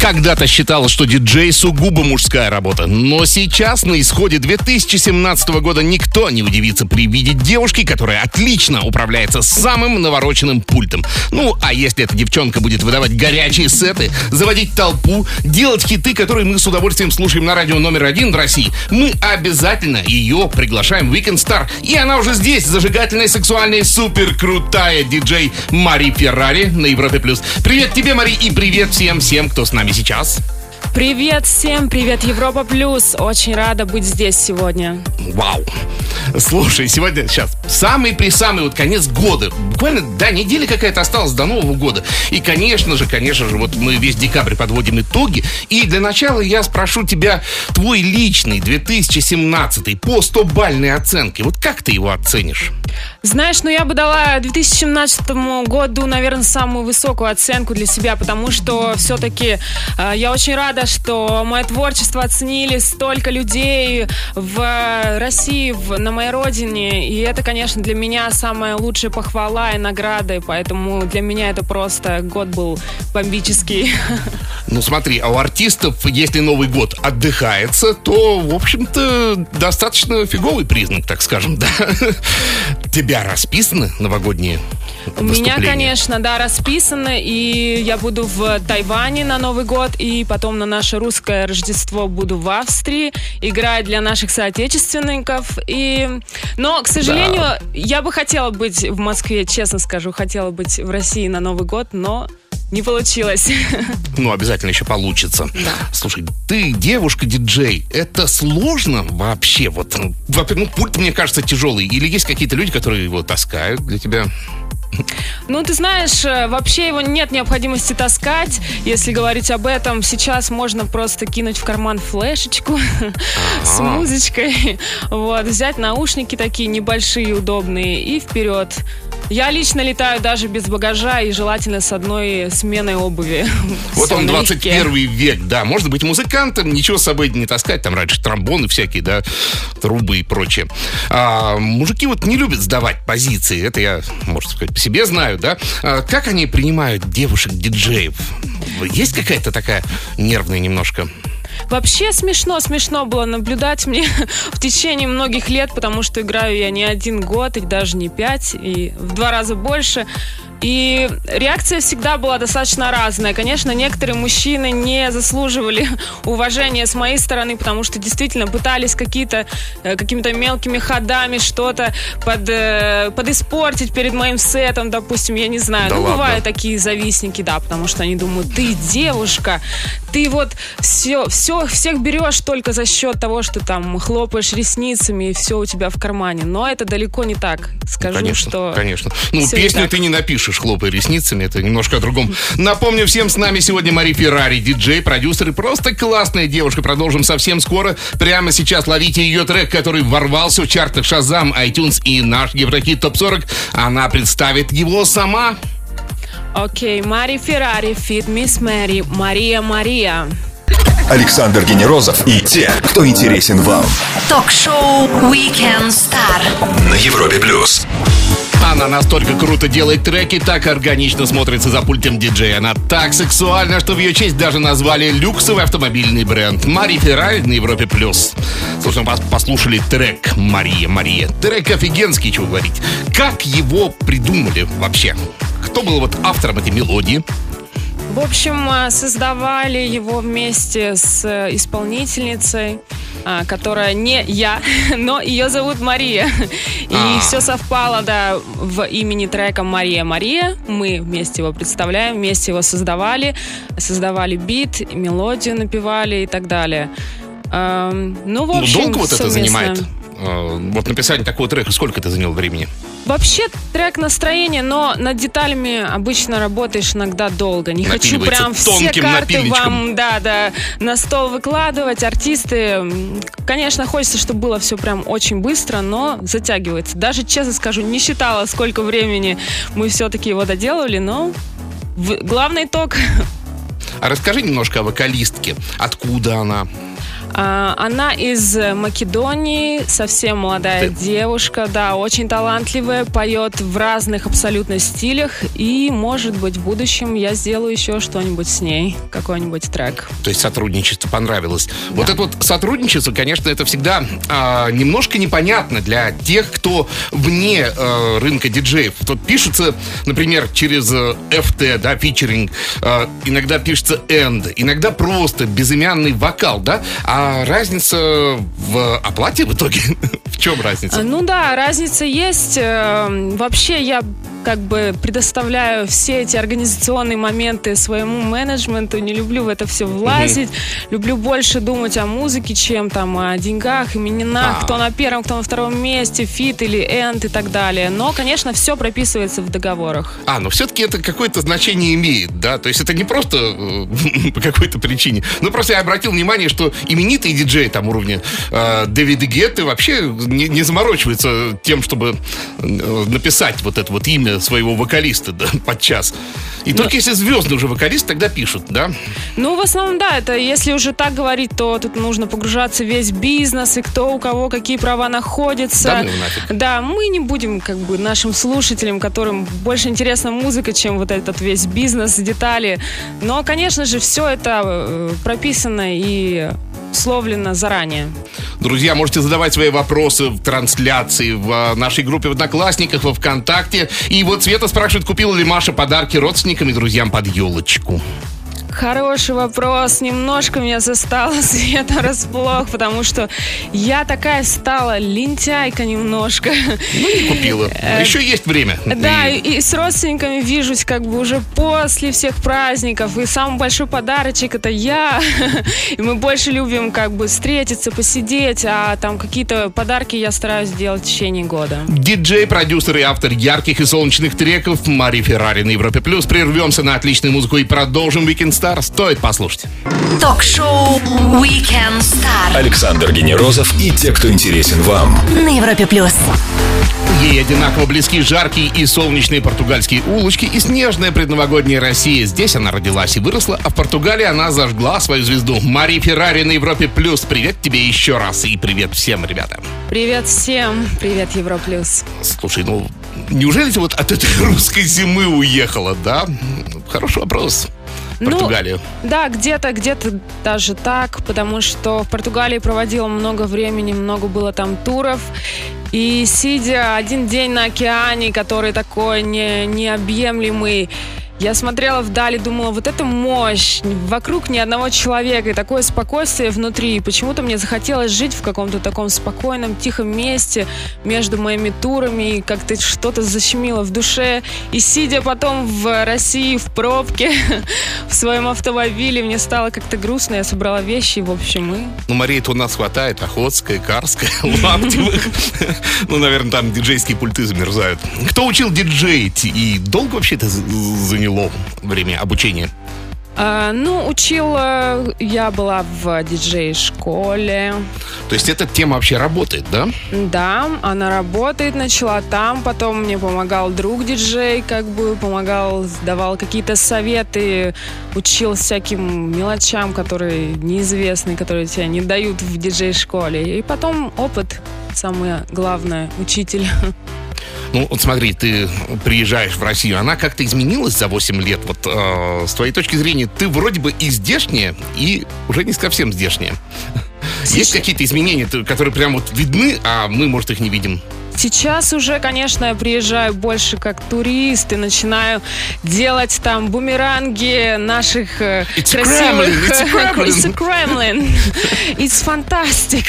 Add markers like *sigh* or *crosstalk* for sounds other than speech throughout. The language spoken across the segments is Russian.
Когда-то считалось, что диджей сугубо мужская работа, но сейчас на исходе 2017 года никто не удивится при виде девушки, которая отлично управляется самым навороченным пультом. Ну, а если эта девчонка будет выдавать горячие сеты, заводить толпу, делать хиты, которые мы с удовольствием слушаем на радио номер один в России, мы обязательно ее приглашаем в Weekend Star. И она уже здесь, зажигательная, сексуальная, супер крутая диджей Мари Феррари на Европе плюс. Привет тебе, Мари, и привет всем-всем, кто с нами сейчас. Привет всем, привет Европа Плюс. Очень рада быть здесь сегодня. Вау. Слушай, сегодня, сейчас, самый при самый вот конец года. Буквально, да, неделя какая-то осталась до Нового года. И, конечно же, конечно же, вот мы весь декабрь подводим итоги. И для начала я спрошу тебя твой личный 2017 по 100-бальной оценке. Вот как ты его оценишь? Знаешь, ну я бы дала 2017 году, наверное, самую высокую оценку для себя, потому что все-таки э, я очень рада, что мое творчество оценили столько людей в России, в, на моей родине, и это, конечно, для меня самая лучшая похвала и награда, и поэтому для меня это просто год был бомбический. *laughs* Ну смотри, а у артистов, если Новый год отдыхается, то, в общем-то, достаточно фиговый признак, так скажем, да? *laughs* Тебя расписаны новогодние У меня, конечно, да, расписано, и я буду в Тайване на Новый год, и потом на наше русское Рождество буду в Австрии играть для наших соотечественников. И... Но, к сожалению, я бы хотела быть в Москве, честно скажу, хотела быть в России на Новый год, но не получилось. *laughs* Ну, обязательно еще получится. Да. Слушай, ты девушка-диджей. Это сложно вообще? Вот, ну, во-первых, ну, пульт, мне кажется, тяжелый. Или есть какие-то люди, которые его таскают для тебя? Ну, ты знаешь, э, вообще его нет необходимости таскать. Если говорить об этом, сейчас можно просто кинуть в карман флешечку с музычкой, *laughs* вот, взять наушники такие небольшие, удобные и вперед. Я лично летаю даже без багажа и желательно с одной сменой обуви. *laughs* Вот он, налегке. 21 век, да. Можно быть музыкантом, ничего с собой не таскать. Там раньше тромбоны всякие, да, трубы и прочее. А, мужики вот не любят сдавать позиции. Это я, можно сказать, по себе знаю, да. А, как они принимают девушек-диджеев? Есть какая-то такая нервная немножко? Вообще смешно, смешно было наблюдать мне *laughs* в течение многих лет, потому что играю я не один год, и даже не пять, и в два раза больше. И реакция всегда была достаточно разная. Конечно, некоторые мужчины не заслуживали *laughs* уважения с моей стороны, потому что действительно пытались какие-то э, какими-то мелкими ходами что-то под, э, подиспортить перед моим сетом, допустим, я не знаю. Да ну, ладно? бывают такие завистники, да, потому что они думают, ты девушка, ты вот все, все, всех берешь только за счет того, что там хлопаешь ресницами и все у тебя в кармане. Но это далеко не так. Скажу, Конечно, что... конечно. Ну, песню ты не напишешь, хлопая ресницами, это немножко о другом. Напомню всем, с нами сегодня Мари Феррари, диджей, продюсер и просто классная девушка. Продолжим совсем скоро. Прямо сейчас ловите ее трек, который ворвался в чартах Шазам, iTunes и наш Еврохит Топ 40. Она представит его сама. Окей, Мари Феррари, Фит Мисс Мэри, Мария Мария. Александр Генерозов и те, кто интересен вам. Ток-шоу Weekend Star. На Европе плюс. Она настолько круто делает треки, так органично смотрится за пультом диджея. Она так сексуальна, что в ее честь даже назвали люксовый автомобильный бренд. Мари Феррари на Европе+. плюс. Слушай, мы пос- послушали трек «Мария, Мария». Трек офигенский, чего говорить. Как его придумали вообще? Кто был вот автором этой мелодии? В общем, а, создавали его вместе с э, исполнительницей, а, которая не я, *laughs* но ее зовут Мария. И А. все совпало, да, в имени трека Мария Мария. Мы вместе его представляем, вместе его создавали, создавали бит, мелодию напевали и так далее. Эм, Ну, в Ну, общем, долго вот это совместно. занимает? Э, Вот написание такого трека, сколько это заняло времени? Вообще трек настроение, но над деталями обычно работаешь иногда долго. Не хочу прям все карты напильничком. вам, да, да, на стол выкладывать. Артисты, конечно, хочется, чтобы было все прям очень быстро, но затягивается. Даже, честно скажу, не считала, сколько времени мы все-таки его доделали, но главный итог *laughs* А расскажи немножко о вокалистке. Откуда она? А, Она из Македонии, совсем молодая Ты- девушка, да, очень талантливая, поет в разных абсолютно стилях, и, может быть, в будущем я сделаю еще что-нибудь с ней, какой-нибудь трек. То есть сотрудничество понравилось. Вот это вот сотрудничество, конечно, это всегда а, немножко непонятно для тех, кто вне э, рынка диджеев. Вот пишется, например, через э, FT, да, featuring, э, иногда пишется and, иногда просто безымянный вокал, да? А разница в оплате в итоге? *laughs* В чем А, разница? Ну да, разница есть. Э, Вообще я как бы предоставляю все эти организационные моменты своему менеджменту, не люблю в это все влазить, люблю больше думать о музыке, чем там о деньгах, именах, А. кто на первом, кто на втором месте, feat или and и так далее. Но, конечно, все прописывается в договорах. А, но все-таки это какое-то значение имеет, да? То есть это не просто э, *laughs* по какой-то причине. Ну, просто я обратил внимание, что именитые диджеи там уровня э, Дэвида Гетты вообще не, не заморачиваются тем, чтобы э, написать вот это вот имя своего вокалиста да, *laughs* подчас. И только если звездный уже вокалист, тогда пишут, да? Ну, в основном, да, это если уже так говорить, то тут нужно погружаться в весь бизнес и кто у кого какие права находятся. Да ну нафиг. Да, мы не будем как бы нашим слушателям, которым больше интересна музыка, чем вот этот весь бизнес, детали. Но, конечно же, все это э, прописано и условлено заранее. Друзья, можете задавать свои вопросы в трансляции в а, нашей группе в Одноклассниках, во Вконтакте. И вот Света спрашивает, купила ли Маша подарки родственникам и друзьям под елочку. Хороший вопрос. Немножко меня застала *laughs* Света врасплох, потому что я такая стала лентяйка немножко. Ну, не купила. Э, Еще есть время. Да, и с родственниками вижусь как бы уже после всех праздников. И самый большой подарочек это я. *laughs* И мы больше любим как бы встретиться, посидеть, а там какие-то подарки я стараюсь делать в течение года. Диджей, продюсер и автор ярких и солнечных треков Мари Феррари на Европе Плюс. Прервемся на отличную музыку и продолжим Weekend Star. Стоит послушать. Ток-шоу Weekend Star Александр Генерозов и те, кто интересен вам. на Европе плюс. Ей одинаково близки жаркие и солнечные португальские улочки и снежная предновогодняя Россия. Здесь она родилась и выросла, а в Португалии она зажгла свою звезду. Мари Феррари на Европе Плюс. Привет тебе еще раз и привет всем, ребята. Привет всем, привет Европлюс. Слушай, ну, неужели ты вот от этой *laughs* русской зимы уехала, да? Хороший вопрос. Ну, Португалию. Да, где-то, где-то даже так, потому что в Португалии проводила много времени, много было там туров. И сидя один день на океане, который такой не, необъемлемый, я смотрела вдали, думала, вот это мощь, вокруг ни одного человека, и такое спокойствие внутри. И почему-то мне захотелось жить в каком-то таком спокойном, тихом месте между моими турами, и как-то что-то защемило в душе. И сидя потом в России в пробке *laughs* в своем автомобиле, мне стало как-то грустно, я собрала вещи, и, в общем, мы... Ну, Марии-то у нас хватает. Охотская, Карская, *laughs* Лаптевых. Ну, наверное, там диджейские пульты замерзают. Кто учил диджеить? И долго вообще это з- заняло время обучения? А, ну, учила, я была в диджей-школе. То есть эта тема вообще работает, да? Да, она работает, начала там, потом мне помогал друг диджей, как бы помогал, давал какие-то советы, учил всяким мелочам, которые неизвестны, которые тебе не дают в диджей-школе. И потом опыт, самое главное, учитель. *laughs* Ну, вот смотри, ты приезжаешь в Россию, она как-то изменилась за 8 лет. Вот э, с твоей точки зрения, ты вроде бы и здешняя, и уже не совсем здешняя. Есть какие-то изменения, которые прям вот видны, а мы, может, их не видим? Сейчас уже, конечно, я приезжаю больше как турист и начинаю делать там бумеранги наших э, It's красивых... Kremlin, it's *laughs* Kremlin. It's Kremlin. *laughs* It's fantastic.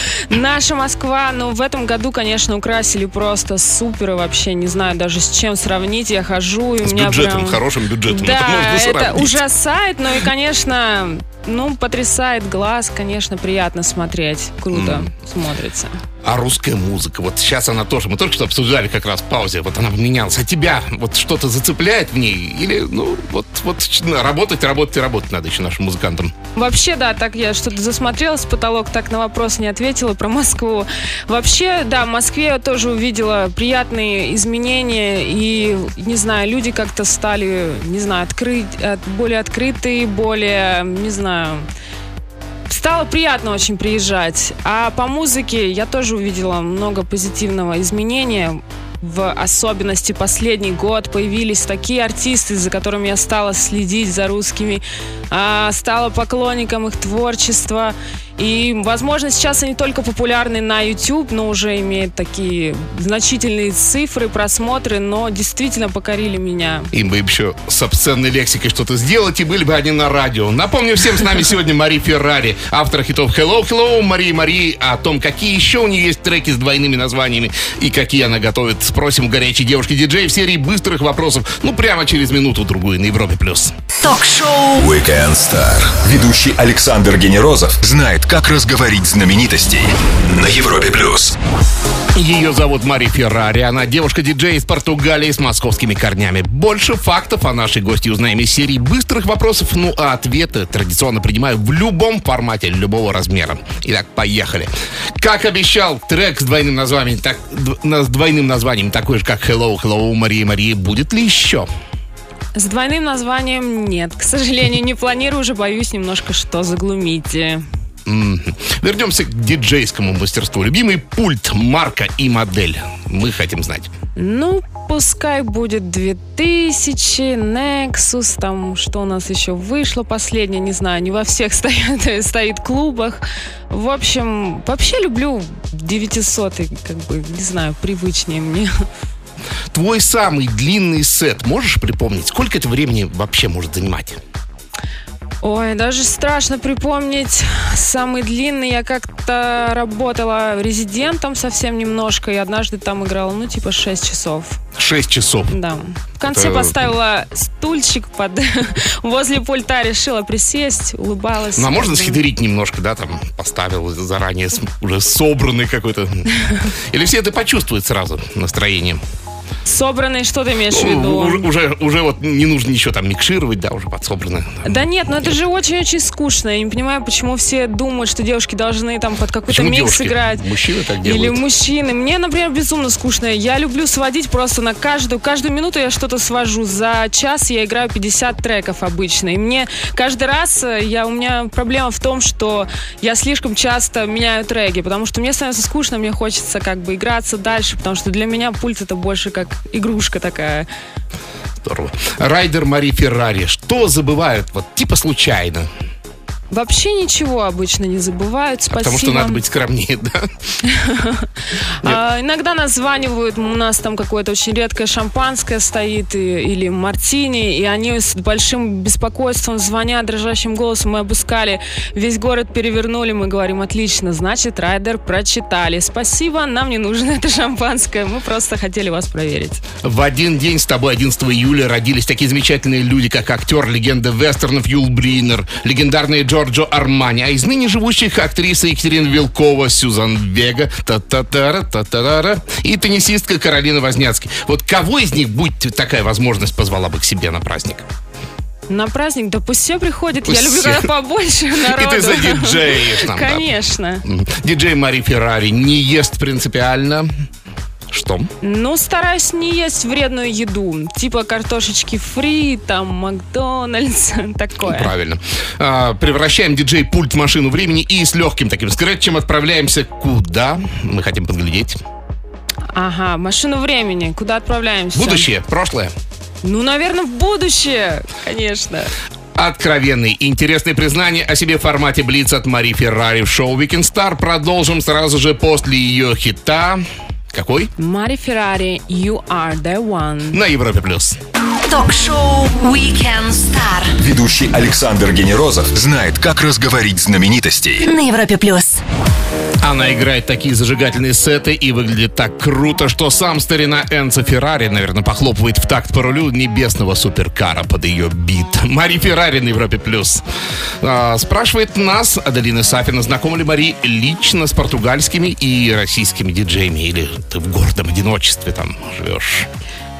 *laughs* Наша Москва, ну, в этом году, конечно, украсили просто супер и вообще не знаю даже с чем сравнить. Я хожу, и у С меня бюджетом, прям... хорошим бюджетом. Да, это это ужасает, но и, конечно, ну, потрясает глаз, конечно, приятно смотреть. Круто смотрится. А русская музыка, вот сейчас она тоже, мы только что обсуждали как раз в паузе, вот она поменялась. А тебя вот что-то зацепляет в ней? Или, ну, вот, вот работать, работать и работать надо еще нашим музыкантам? Вообще, да, так я что-то засмотрелась потолок, так на вопрос не ответила про Москву. Вообще, да, в Москве я тоже увидела приятные изменения, и, не знаю, люди как-то стали, не знаю, открыть, от- более открытые, более, не знаю, стало приятно очень приезжать. А по музыке я тоже увидела много позитивного изменения. В особенности последний год появились такие артисты, за которыми я стала следить за русскими, а, стала поклонником их творчества. И, возможно, сейчас они только популярны на YouTube, но уже имеют такие значительные цифры, просмотры, но действительно покорили меня. Им бы еще с обсценной лексикой что-то сделать, и были бы они на радио. Напомню всем, с нами сегодня Мари Феррари, автор хитов Hello, Hello, Мари Мари, о том, какие еще у нее есть треки с двойными названиями и какие она готовит. Спросим у горячей девушки-диджей в серии быстрых вопросов, ну, прямо через минуту-другую на Европе+. плюс. Ток-шоу Weekend Star. Ведущий Александр Генерозов знает, как разговорить знаменитостей на Европе плюс. Ее зовут Мари Феррари. Она девушка-диджей из Португалии с московскими корнями. Больше фактов о нашей гости узнаем из серии быстрых вопросов. Ну, а ответы традиционно принимаю в любом формате, любого размера. Итак, поехали. Как обещал, трек с двойным названием, так, с двойным названием, такой же, как Hello, Hello, Мария, Мария, будет ли еще? С двойным названием нет. К сожалению, не планирую, уже боюсь немножко, что заглумите. Mm-hmm. Вернемся к диджейскому мастерству. Любимый пульт, марка и модель. Мы хотим знать. Ну, пускай будет 2000, Nexus, там, что у нас еще вышло последнее, не знаю, не во всех *laughs* стоит, стоит клубах. В общем, вообще люблю 900, как бы, не знаю, привычнее мне. Твой самый длинный сет, можешь припомнить, сколько это времени вообще может занимать? Ой, даже страшно припомнить. Самый длинный я как-то работала резидентом совсем немножко, и однажды там играла, ну, типа 6 часов. 6 часов? Да. В конце Это... поставила стульчик под *laughs* возле пульта, решила присесть, улыбалась. Ну, а можно схитрить немножко, да, там поставил заранее уже собранный какой-то. *laughs* Или все это почувствуют сразу настроением? Собранный, что ты имеешь в виду? Ну, уже, уже, уже вот не нужно ничего там микшировать, да, уже подсобрано. Да нет, но это же очень-очень скучно. Я не понимаю, почему все думают, что девушки должны там под какой-то микс девушки? играть. Мужчины так делают. Или мужчины. Мне, например, безумно скучно. Я люблю сводить просто на каждую, каждую минуту я что-то свожу. За час я играю 50 треков обычно. И мне каждый раз, э, я, у меня проблема в том, что я слишком часто меняю треки, потому что мне становится скучно, мне хочется как бы играться дальше, потому что для меня пульт это больше как игрушка такая. Здорово. Райдер Мари Феррари. Что забывают? Вот типа случайно. Вообще ничего обычно не забывают. Спасибо. Потому что надо быть скромнее, да? *laughs* А, иногда названивают, у нас там какое-то очень редкое шампанское стоит или мартини, и они с большим беспокойством звонят дрожащим голосом. Мы обыскали, весь город перевернули, мы говорим, отлично, значит, райдер прочитали. Спасибо, нам не нужно это шампанское, мы просто хотели вас проверить. В один день с тобой, 11 июля, родились такие замечательные люди, как актер, легенда вестернов Юл Бринер, легендарный Джо Джорджо Армани, а из ныне живущих актриса Екатерина Вилкова, Сюзан Вега, та та та та та та и теннисистка Каролина Возняцкий. Вот кого из них, будь такая возможность, позвала бы к себе на праздник? На праздник, да пусть все приходят. Пусть Я люблю, все. когда побольше народу. *laughs* И ты за диджеешь там. Конечно. Да. Диджей Мари Феррари не ест принципиально. Что? Ну, стараюсь не есть вредную еду. Типа картошечки фри, там, Макдональдс, *laughs* такое. Правильно. А, превращаем диджей-пульт в машину времени и с легким таким скретчем отправляемся куда? Мы хотим подглядеть. Ага, машину времени. Куда отправляемся? Будущее, прошлое. Ну, наверное, в будущее, конечно. Откровенные и интересные признания о себе в формате Блиц от Мари Феррари в шоу Weekend Star продолжим сразу же после ее хита какой? Мари Феррари, You Are The One. На Европе Плюс. Ток-шоу Weekend Star. Ведущий Александр Генерозов знает, как разговорить знаменитостей. На Европе Плюс. Она играет такие зажигательные сеты и выглядит так круто, что сам старина Энцо Феррари, наверное, похлопывает в такт по рулю небесного суперкара под ее бит. Мари Феррари на Европе+. плюс. А, спрашивает нас Аделина Сафина, знакома ли Мари лично с португальскими и российскими диджеями? Или ты в гордом одиночестве там живешь?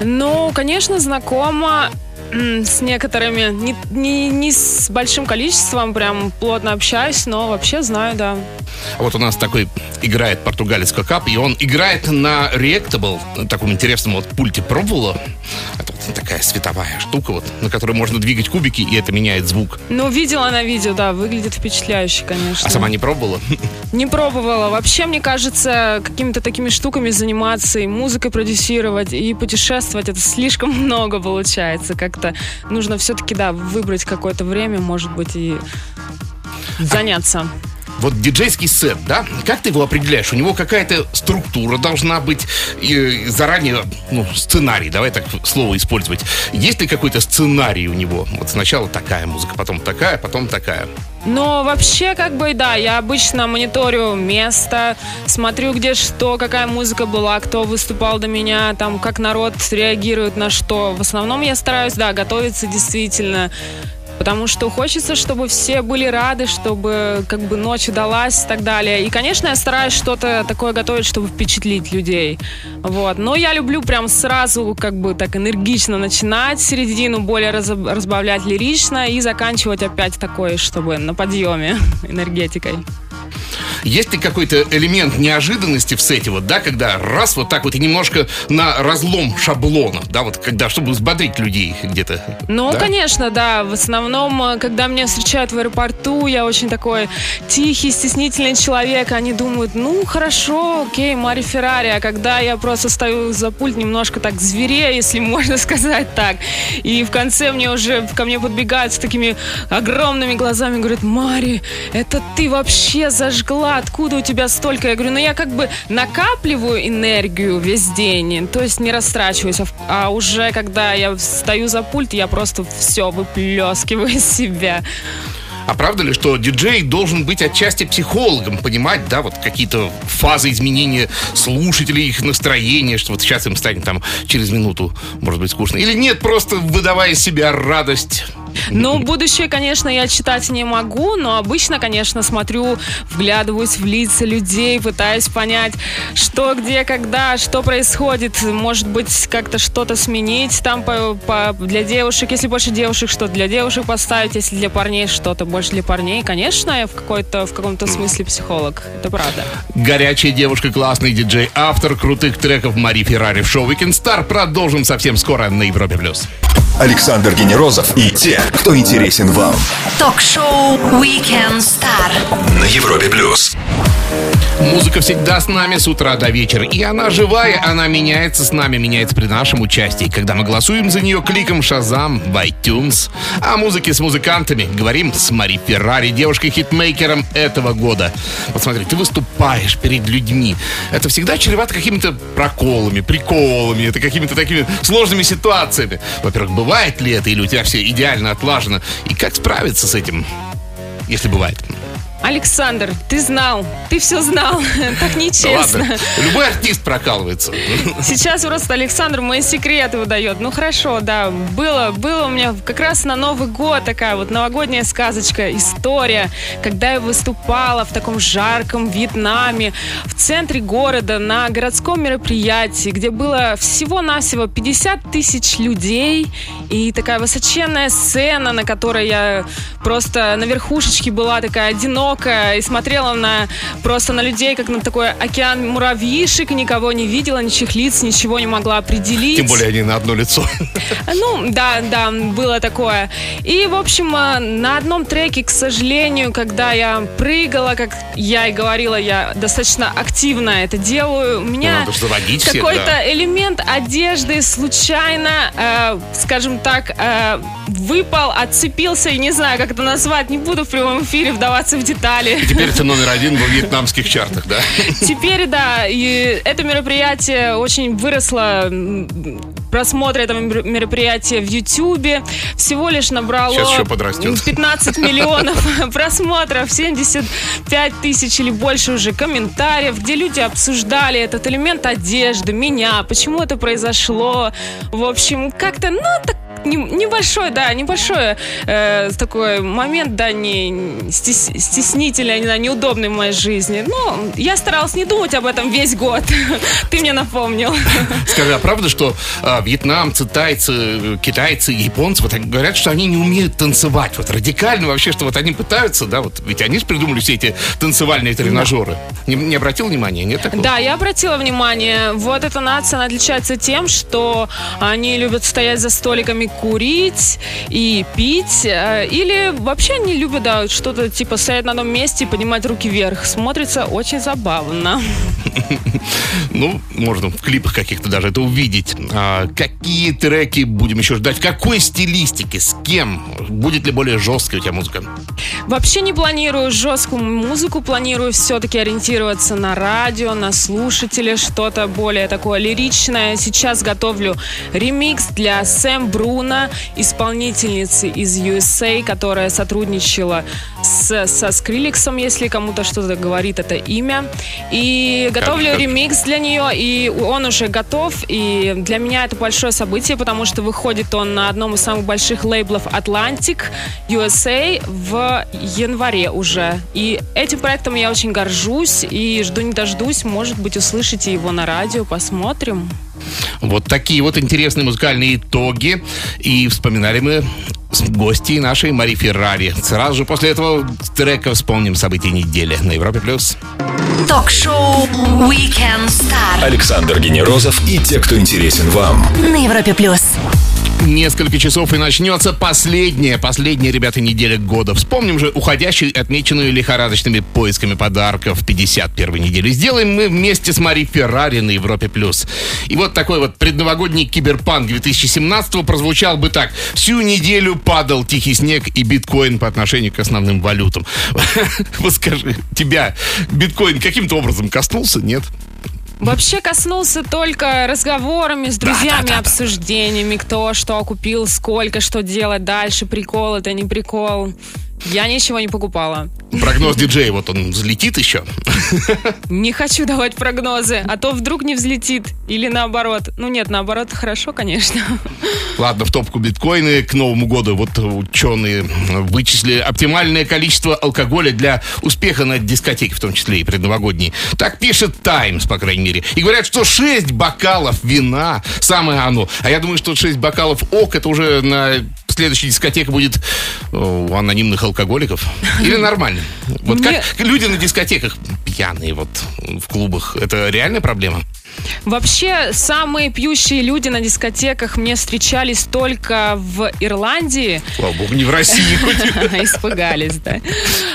Ну, конечно, знакома с некоторыми, не, не, не с большим количеством, прям плотно общаюсь, но вообще знаю, да. Вот у нас такой играет португалец кап, и он играет на Reactable, таком интересном вот пульте пробовала. Это такая световая штука, вот, на которой можно двигать кубики, и это меняет звук. Ну, видела на видео, да, выглядит впечатляюще, конечно. А сама не пробовала? *laughs* Не пробовала. Вообще, мне кажется, какими-то такими штуками заниматься, и музыкой продюсировать, и путешествовать, это слишком *laughs* много получается. Как-то нужно все-таки, да, выбрать какое-то время, может быть, и заняться. Вот диджейский сет, да? Как ты его определяешь? У него какая-то структура должна быть, и заранее, ну, сценарий, давай так слово использовать. Есть ли какой-то сценарий у него? Вот сначала такая музыка, потом такая, потом такая. Но вообще, как бы, да, я обычно мониторю место, смотрю, где что, какая музыка была, кто выступал до меня, там, как народ реагирует на что. В основном я стараюсь, да, готовиться действительно потому что хочется, чтобы все были рады, чтобы как бы ночь удалась и так далее. И, конечно, я стараюсь что-то такое готовить, чтобы впечатлить людей. Вот. Но я люблю прям сразу как бы так энергично начинать, середину более раз, разбавлять лирично и заканчивать опять такой, чтобы на подъеме *laughs* энергетикой. Есть ли какой-то элемент неожиданности в сете, вот, да, когда раз вот так вот и немножко на разлом шаблона, да, вот когда, чтобы взбодрить людей где-то? Ну, да? конечно, да. В основном, э, когда меня встречают в аэропорту, я очень такой тихий, стеснительный человек. Они думают, ну, хорошо, окей, Мари Феррари. А когда я просто стою за пульт, немножко так зверею, если *laughs* можно сказать так. И в конце мне уже ко мне подбегают с такими огромными глазами, говорят, Мари, это ты вообще зажгла откуда у тебя столько? Я говорю, ну я как бы накапливаю энергию весь день, то есть не растрачиваюсь, а, а уже когда я встаю за пульт, я просто все выплескиваю из себя. А правда ли, что диджей должен быть отчасти психологом, понимать, да, вот какие-то фазы изменения слушателей, их настроения, что вот сейчас им станет там через минуту, может быть, скучно. Или нет, просто выдавая из себя радость ну, будущее, конечно, я читать не могу, но обычно, конечно, смотрю, вглядываюсь в лица людей, пытаюсь понять, что, где, когда, что происходит. Может быть, как-то что-то сменить там по, по, для девушек. Если больше девушек, что для девушек поставить, если для парней что-то больше для парней. Конечно, я в, какой-то, в каком-то смысле психолог. Это правда. Горячая девушка, классный диджей, автор крутых треков Мари Феррари в шоу Weekend Star. Продолжим совсем скоро на Европе+. плюс. Александр Генерозов и те, кто интересен вам. Ток-шоу Weekend Star на Европе плюс. Музыка всегда с нами с утра до вечера. И она живая, она меняется с нами, меняется при нашем участии. Когда мы голосуем за нее кликом Шазам в iTunes. О музыке с музыкантами говорим с Мари Феррари, девушкой-хитмейкером этого года. Вот смотри, ты выступаешь перед людьми. Это всегда чревато какими-то проколами, приколами, это какими-то такими сложными ситуациями. Во-первых, бывает ли это, или у тебя все идеально отлажено? И как справиться с этим, если бывает? Александр, ты знал, ты все знал. *laughs* Так нечестно. Да Любой артист прокалывается. *laughs* *laughs* Сейчас просто Александр мои секреты выдает. Ну хорошо, да, было, было у меня как раз на Новый год такая вот новогодняя сказочка, история, когда я выступала в таком жарком Вьетнаме, в центре города, на городском мероприятии, где было всего-навсего 50 тысяч людей и такая высоченная сцена, на которой я просто на верхушечке была такая одинокая, одинокая и смотрела на просто на людей, как на такой океан муравьишек, никого не видела, ничьих лиц, ничего не могла определить. Тем более они на одно лицо. *laughs* Ну, да, да, было такое. И, в общем, э, на одном треке, к сожалению, когда я прыгала, как я и говорила, я достаточно активно это делаю, у меня ну, какой-то да. элемент одежды случайно, э, скажем так, э, выпал, отцепился, и не знаю, как это назвать, не буду в прямом эфире вдаваться в детали. И теперь это номер один во вьетнамских чартах, да? Теперь, да. И это мероприятие очень выросло просмотры этого мероприятия в Ютьюбе. Всего лишь набрало Сейчас еще подрастет. 15 миллионов *laughs* просмотров, 75 тысяч или больше уже комментариев, где люди обсуждали этот элемент одежды, меня, почему это произошло. В общем, как-то, ну, так не- небольшой, да, небольшой э, такой момент, да, не стес- стеснительный, знаю, неудобный в моей жизни. Ну, я старалась не думать об этом весь год. *laughs* Ты мне напомнил. *laughs* Скажи, а правда, что а, вьетнамцы, тайцы, китайцы, японцы вот говорят, что они не умеют танцевать? Вот радикально вообще, что вот они пытаются, да, вот ведь они же придумали все эти танцевальные тренажеры. Не, не обратил внимания, нет такого? Да, я обратила внимание, вот эта нация, она отличается тем, что они любят стоять за столиками, курить и пить, э, или вообще они любят, да, что-то типа стоять на одном месте и поднимать руки вверх. Смотрится очень забавно. *laughs* Ну, можно в клипах каких-то даже это увидеть. А, какие треки будем еще ждать? В какой стилистике? С кем? Будет ли более жесткая у тебя музыка? Вообще не планирую жесткую музыку, планирую все-таки ориентироваться на радио, на слушателя, что-то более такое лиричное. Сейчас готовлю ремикс для Сэм Бруна, исполнительницы из USA, которая сотрудничала с, со Скриликсом, если кому-то что-то говорит это имя. И готовлю как? ремикс для нее, и он уже готов. И для меня это большое событие, потому что выходит он на одном из самых больших лейблов Atlantic USA в январе уже. И этим проектом я очень горжусь и жду не дождусь. Может быть, услышите его на радио, посмотрим. Вот такие вот интересные музыкальные итоги. И вспоминали мы с гостей нашей Мари Феррари. Сразу же после этого трека вспомним события недели на Европе+. плюс. Ток-шоу Weekend Star Александр Генерозов и те, кто интересен вам. на Европе плюс. Несколько часов и начнется последняя, последняя, ребята, неделя года. Вспомним же уходящую, отмеченную лихорадочными поисками подарков 51 недели. Сделаем мы вместе с Мари Феррари на Европе+. плюс. И вот такой вот предновогодний киберпанк 2017 прозвучал бы так. Всю неделю падал тихий снег и биткоин по отношению к основным валютам. *laughs* Вот скажи, тебя биткоин каким-то образом коснулся, нет? Вообще коснулся только разговорами с друзьями, обсуждениями, кто что купил, сколько, что делать дальше, прикол это не прикол. Я ничего не покупала. Прогноз диджея, вот он взлетит еще. Не хочу давать прогнозы, а то вдруг не взлетит. Или наоборот. Ну нет, наоборот, хорошо, конечно. Ладно, в топку биткоины к Новому году вот ученые вычислили оптимальное количество алкоголя для успеха на дискотеке, в том числе и предновогодней. Так пишет Таймс, по крайней мере. И говорят, что 6 бокалов вина самое оно. А я думаю, что 6 бокалов ок, это уже на следующей дискотеке будет э, у анонимных алкоголиков. Или нормально? Вот как люди на дискотеках пьяные вот в клубах, это реальная проблема? Вообще, самые пьющие люди на дискотеках мне встречались только в Ирландии. Слава богу, не в России хоть. *laughs* Испугались, да.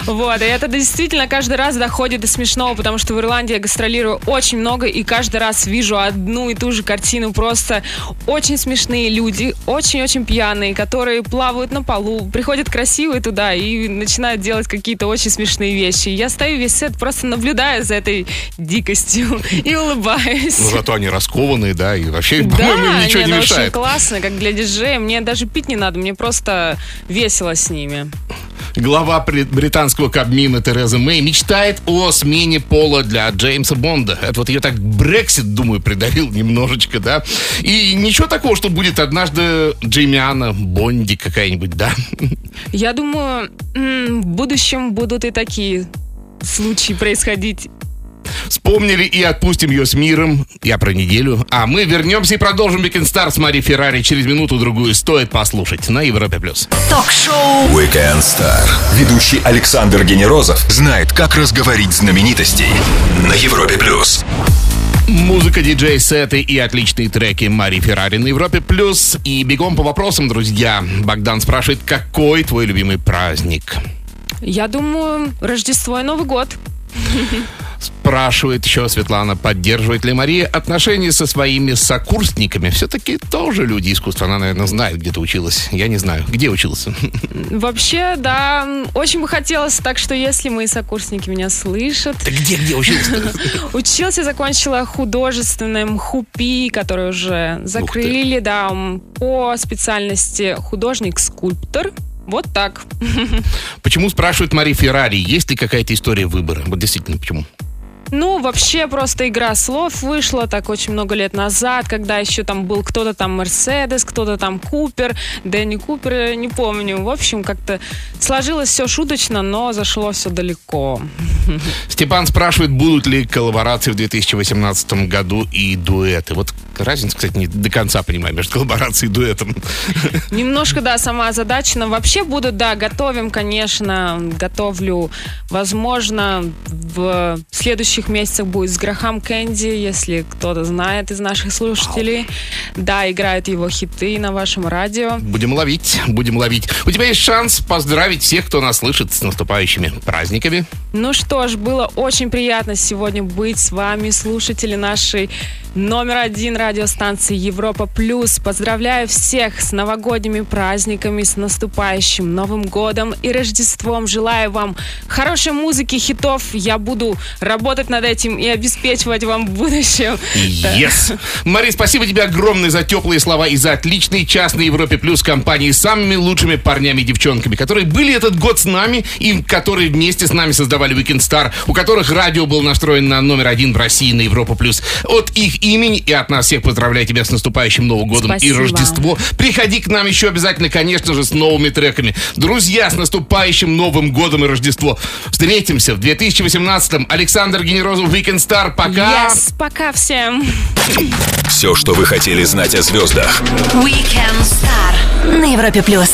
Вот, и это действительно каждый раз доходит до смешного, потому что в Ирландии я гастролирую очень много, и каждый раз вижу одну и ту же картину. Просто очень смешные люди, очень-очень пьяные, которые плавают на полу, приходят красивые туда и начинают делать какие-то очень смешные вещи. Я стою весь сет, просто наблюдаю за этой дикостью *laughs* и улыбаюсь. Ну, зато они раскованные, да, и вообще, *laughs* Да, по-моему, им ничего нет, не ну, очень мешает. классно, как для диджея. Мне даже пить не надо, мне просто весело с ними. Глава британского Кабмина Тереза Мэй мечтает о смене пола для Джеймса Бонда. Это вот ее так Брексит, думаю, придавил немножечко, да. И ничего такого, что будет однажды Джеймиана Бонди какая-нибудь, да. Я думаю, в будущем будут и такие случаи происходить. Вспомнили и отпустим ее с миром. Я про неделю. А мы вернемся и продолжим Weekend Star с Мари Феррари через минуту-другую. Стоит послушать на Европе+. плюс. Ток-шоу Weekend Star. Ведущий Александр Генерозов знает, как разговорить знаменитостей на Европе плюс. Музыка, диджей-сеты и отличные треки Мари Феррари на Европе+. плюс. И бегом по вопросам, друзья. Богдан спрашивает, какой твой любимый праздник? Я думаю, Рождество и Новый год. Спрашивает еще Светлана, поддерживает ли Мария отношения со своими сокурсниками? Все-таки тоже люди искусства. Она, наверное, знает, где ты училась. Я не знаю. Где учился? Вообще, да, очень бы хотелось, так что если мои сокурсники меня слышат. Ты где, где учился? *laughs* Учился, закончила художественное МХУПИ, который уже закрыли, да, по специальности художник-скульптор. Вот так. *laughs* Почему спрашивает Мари Феррари, есть ли какая-то история выбора? Вот действительно, почему? Ну, вообще просто игра слов вышла так очень много лет назад, когда еще там был кто-то там Мерседес, кто-то там Купер, Дэнни Купер, не помню. В общем, как-то сложилось все шуточно, но зашло все далеко. Степан спрашивает, будут ли коллаборации в 2018 году и дуэты. Вот разница, кстати, не до конца понимаю между коллаборацией и дуэтом. Немножко, да, сама озадачена. Вообще будут, да, готовим, конечно, готовлю, возможно, в следующих месяцах будет с Грахам Кэнди, если кто-то знает из наших слушателей. Да, играют его хиты на вашем радио. Будем ловить, будем ловить. У тебя есть шанс поздравить всех, кто нас слышит с наступающими праздниками. Ну что ж, было очень приятно сегодня быть с вами, слушатели нашей номер один радиостанции Европа Плюс. Поздравляю всех с новогодними праздниками, с наступающим Новым годом и Рождеством. Желаю вам хорошей музыки, хитов. Я буду работать над этим и обеспечивать вам в будущем. Yes. Мари, спасибо тебе огромное за теплые слова и за отличный час на Европе Плюс компании с самыми лучшими парнями и девчонками, которые были этот год с нами и которые вместе с нами создавали Weekend Star, у которых радио был настроен на номер один в России на Европа Плюс. От их имени и от нас всех поздравляю тебя с наступающим Новым годом Спасибо. и Рождество. Приходи к нам еще обязательно, конечно же, с новыми треками. Друзья, с наступающим Новым годом и Рождество. Встретимся в 2018-м. Александр Генерозов, Weekend Star. Пока. Yes, пока всем. Все, что вы хотели знать о звездах. Weekend Star на Европе плюс.